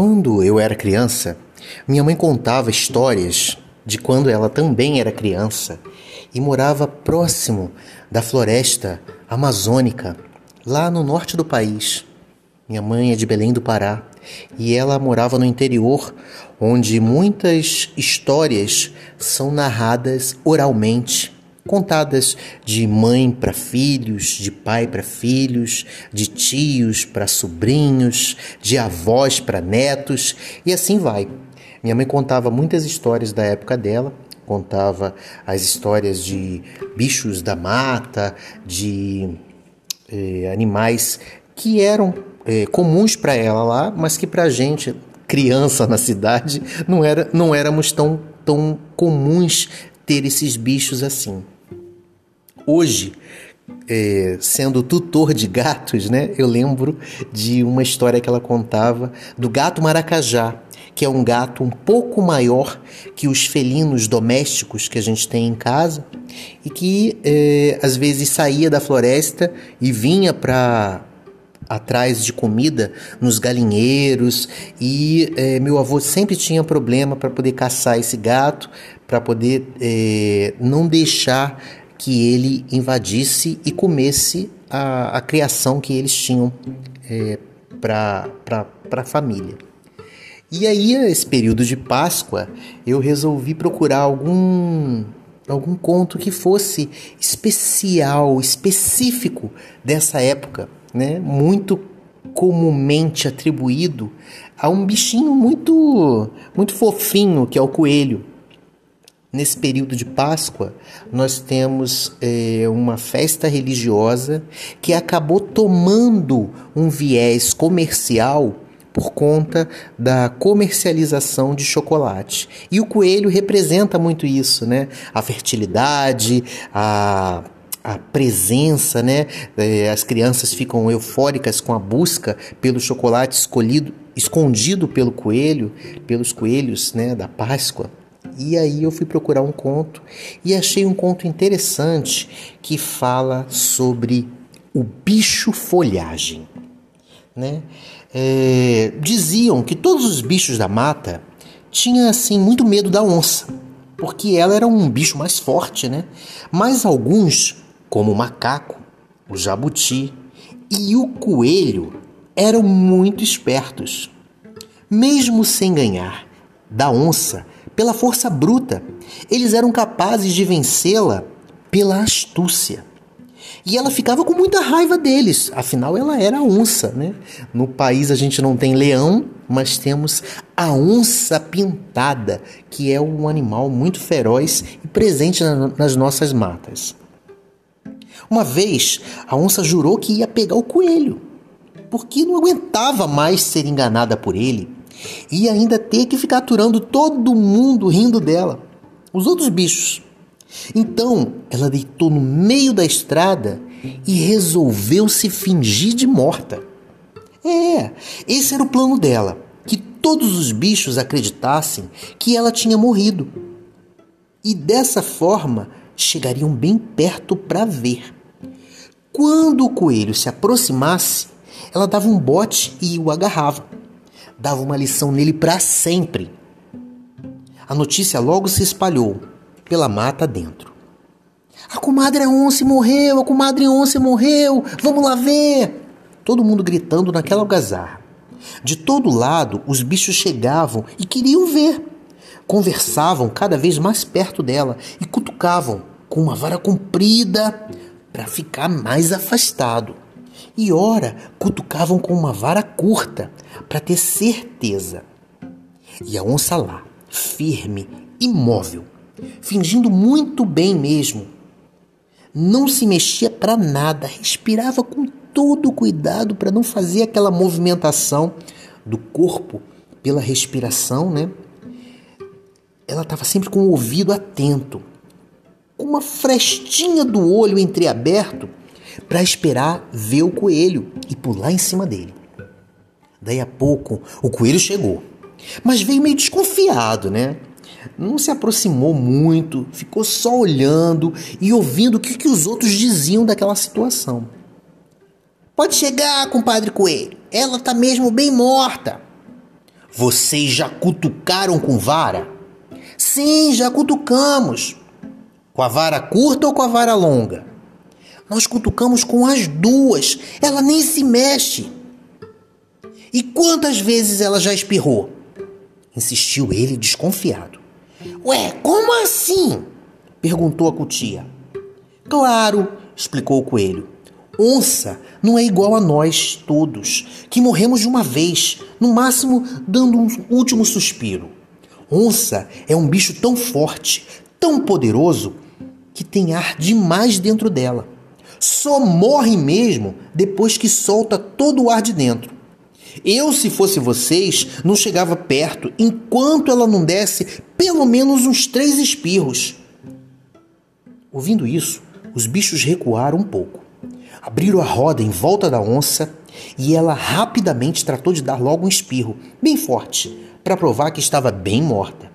Quando eu era criança, minha mãe contava histórias de quando ela também era criança e morava próximo da floresta amazônica, lá no norte do país. Minha mãe é de Belém do Pará e ela morava no interior, onde muitas histórias são narradas oralmente contadas de mãe para filhos, de pai para filhos, de tios para sobrinhos, de avós para netos e assim vai. Minha mãe contava muitas histórias da época dela, contava as histórias de bichos da mata, de eh, animais que eram eh, comuns para ela lá, mas que para a gente, criança na cidade, não, era, não éramos tão, tão comuns ter esses bichos assim. Hoje, é, sendo tutor de gatos, né, eu lembro de uma história que ela contava do gato maracajá, que é um gato um pouco maior que os felinos domésticos que a gente tem em casa e que é, às vezes saía da floresta e vinha para atrás de comida nos galinheiros e é, meu avô sempre tinha problema para poder caçar esse gato, para poder é, não deixar que ele invadisse e comesse a, a criação que eles tinham é, para a família. E aí, esse período de Páscoa, eu resolvi procurar algum, algum conto que fosse especial, específico dessa época, né? muito comumente atribuído a um bichinho muito, muito fofinho, que é o coelho. Nesse período de Páscoa, nós temos é, uma festa religiosa que acabou tomando um viés comercial por conta da comercialização de chocolate. E o coelho representa muito isso, né? A fertilidade, a a presença, né? É, as crianças ficam eufóricas com a busca pelo chocolate escolhido, escondido pelo coelho, pelos coelhos, né? Da Páscoa. E aí eu fui procurar um conto e achei um conto interessante que fala sobre o bicho folhagem. Né? É, diziam que todos os bichos da mata tinham assim muito medo da onça, porque ela era um bicho mais forte, né? Mas alguns, como o macaco, o jabuti e o coelho, eram muito espertos. Mesmo sem ganhar da onça, pela força bruta. Eles eram capazes de vencê-la pela astúcia. E ela ficava com muita raiva deles, afinal ela era onça, né? No país a gente não tem leão, mas temos a onça pintada, que é um animal muito feroz e presente nas nossas matas. Uma vez, a onça jurou que ia pegar o coelho, porque não aguentava mais ser enganada por ele e ainda ter que ficar aturando todo mundo rindo dela, os outros bichos. Então ela deitou no meio da estrada e resolveu se fingir de morta. É, esse era o plano dela: que todos os bichos acreditassem que ela tinha morrido. E dessa forma chegariam bem perto para ver. Quando o coelho se aproximasse, ela dava um bote e o agarrava dava uma lição nele para sempre. A notícia logo se espalhou pela mata dentro. A comadre Once morreu, a comadre Once morreu, vamos lá ver! Todo mundo gritando naquela algazarra. De todo lado, os bichos chegavam e queriam ver. Conversavam cada vez mais perto dela e cutucavam com uma vara comprida para ficar mais afastado e ora cutucavam com uma vara curta para ter certeza. E a onça lá, firme, imóvel, fingindo muito bem mesmo. Não se mexia para nada, respirava com todo cuidado para não fazer aquela movimentação do corpo pela respiração, né? Ela estava sempre com o ouvido atento, com uma frestinha do olho entreaberto para esperar ver o coelho e pular em cima dele. Daí a pouco, o coelho chegou, mas veio meio desconfiado, né? Não se aproximou muito, ficou só olhando e ouvindo o que, que os outros diziam daquela situação. Pode chegar, compadre coelho, ela tá mesmo bem morta. Vocês já cutucaram com vara? Sim, já cutucamos. Com a vara curta ou com a vara longa? Nós cutucamos com as duas. Ela nem se mexe. E quantas vezes ela já espirrou? Insistiu ele desconfiado. Ué, como assim? perguntou a cutia. Claro, explicou o coelho. Onça não é igual a nós todos, que morremos de uma vez, no máximo dando um último suspiro. Onça é um bicho tão forte, tão poderoso, que tem ar demais dentro dela. Só morre mesmo depois que solta todo o ar de dentro. Eu, se fosse vocês, não chegava perto enquanto ela não desse pelo menos uns três espirros. Ouvindo isso, os bichos recuaram um pouco. Abriram a roda em volta da onça e ela rapidamente tratou de dar logo um espirro, bem forte, para provar que estava bem morta.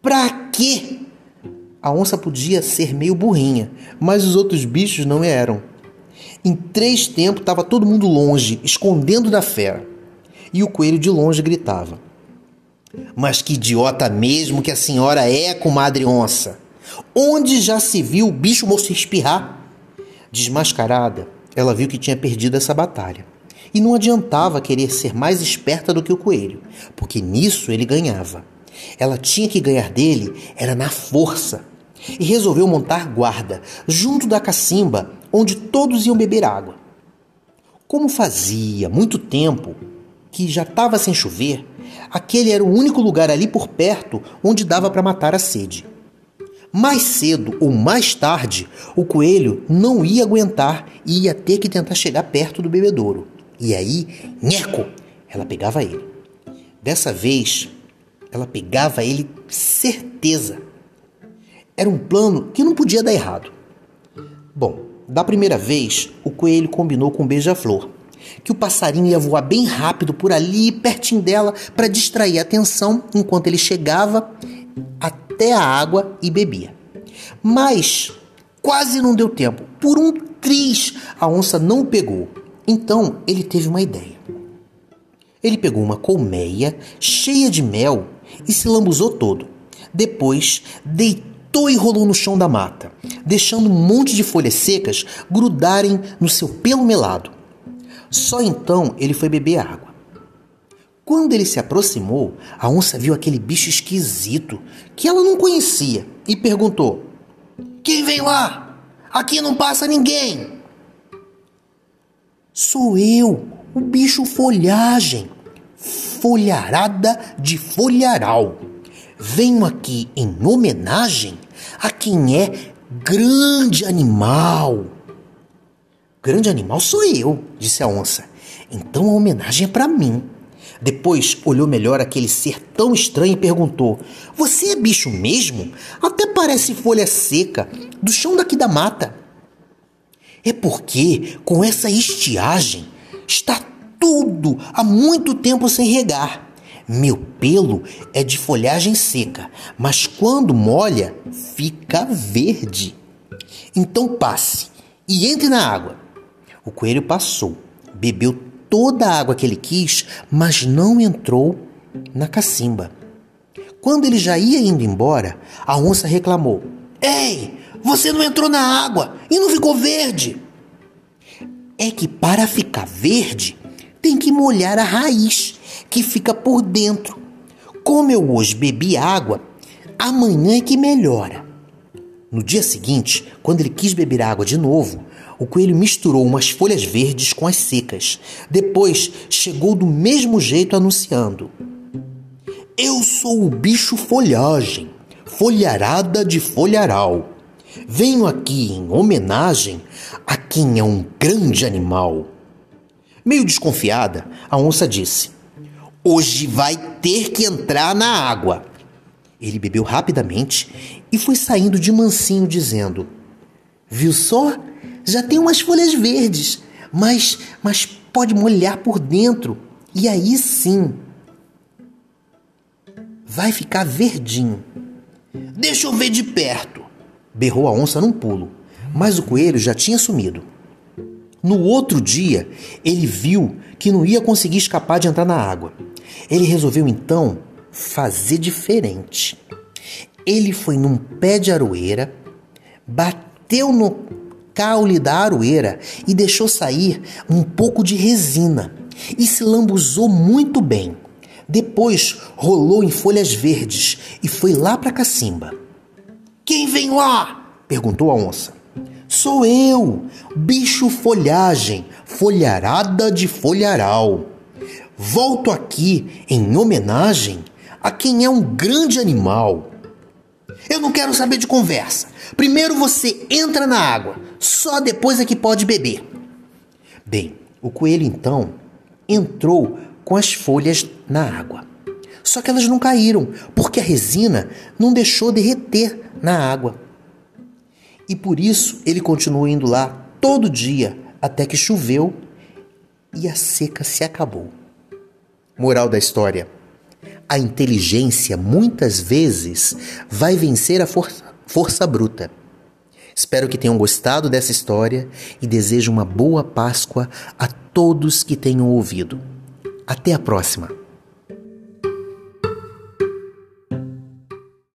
Pra quê? A onça podia ser meio burrinha, mas os outros bichos não eram. Em três tempos estava todo mundo longe, escondendo da fera. E o coelho de longe gritava: Mas que idiota mesmo que a senhora é, comadre onça! Onde já se viu o bicho moço espirrar? Desmascarada, ela viu que tinha perdido essa batalha. E não adiantava querer ser mais esperta do que o coelho, porque nisso ele ganhava. Ela tinha que ganhar dele, era na força. E resolveu montar guarda, junto da cacimba, onde todos iam beber água. Como fazia muito tempo que já estava sem chover, aquele era o único lugar ali por perto onde dava para matar a sede. Mais cedo ou mais tarde, o coelho não ia aguentar e ia ter que tentar chegar perto do bebedouro. E aí, nheco, ela pegava ele. Dessa vez, ela pegava ele certeza. Era um plano que não podia dar errado. Bom, da primeira vez, o coelho combinou com o beija-flor que o passarinho ia voar bem rápido por ali, pertinho dela, para distrair a atenção enquanto ele chegava até a água e bebia. Mas quase não deu tempo. Por um tris, a onça não o pegou. Então ele teve uma ideia. Ele pegou uma colmeia cheia de mel e se lambuzou todo. Depois deitou e rolou no chão da mata, deixando um monte de folhas secas grudarem no seu pelo melado. Só então ele foi beber água. Quando ele se aproximou, a onça viu aquele bicho esquisito que ela não conhecia e perguntou: Quem vem lá? Aqui não passa ninguém. Sou eu, o bicho folhagem, folharada de folharal. Venho aqui em homenagem a quem é grande animal. Grande animal sou eu, disse a onça. Então a homenagem é para mim. Depois olhou melhor aquele ser tão estranho e perguntou: Você é bicho mesmo? Até parece folha seca, do chão daqui da mata. É porque, com essa estiagem, está tudo há muito tempo sem regar. Meu pelo é de folhagem seca, mas quando molha, fica verde. Então passe e entre na água. O coelho passou, bebeu toda a água que ele quis, mas não entrou na cacimba. Quando ele já ia indo embora, a onça reclamou: Ei, você não entrou na água e não ficou verde. É que para ficar verde, tem que molhar a raiz, que fica por dentro. Como eu hoje bebi água, amanhã é que melhora. No dia seguinte, quando ele quis beber água de novo, o coelho misturou umas folhas verdes com as secas. Depois chegou do mesmo jeito anunciando: Eu sou o bicho folhagem, folharada de folharal. Venho aqui em homenagem a quem é um grande animal. Meio desconfiada, a onça disse: Hoje vai ter que entrar na água. Ele bebeu rapidamente e foi saindo de mansinho, dizendo: Viu só? já tem umas folhas verdes, mas, mas pode molhar por dentro e aí sim vai ficar verdinho. Deixa eu ver de perto, berrou a onça num pulo, mas o coelho já tinha sumido. No outro dia, ele viu que não ia conseguir escapar de entrar na água. Ele resolveu então fazer diferente. Ele foi num pé de aroeira, bateu no caule da aroeira e deixou sair um pouco de resina e se lambuzou muito bem. Depois rolou em folhas verdes e foi lá para a cacimba. Quem vem lá? perguntou a onça. Sou eu, bicho folhagem, folharada de folharal. Volto aqui em homenagem a quem é um grande animal. Eu não quero saber de conversa. Primeiro você entra na água, só depois é que pode beber. Bem, o coelho então entrou com as folhas na água. Só que elas não caíram, porque a resina não deixou derreter na água. E por isso ele continuou indo lá todo dia até que choveu e a seca se acabou. Moral da história: a inteligência muitas vezes vai vencer a força, força bruta. Espero que tenham gostado dessa história e desejo uma boa Páscoa a todos que tenham ouvido. Até a próxima!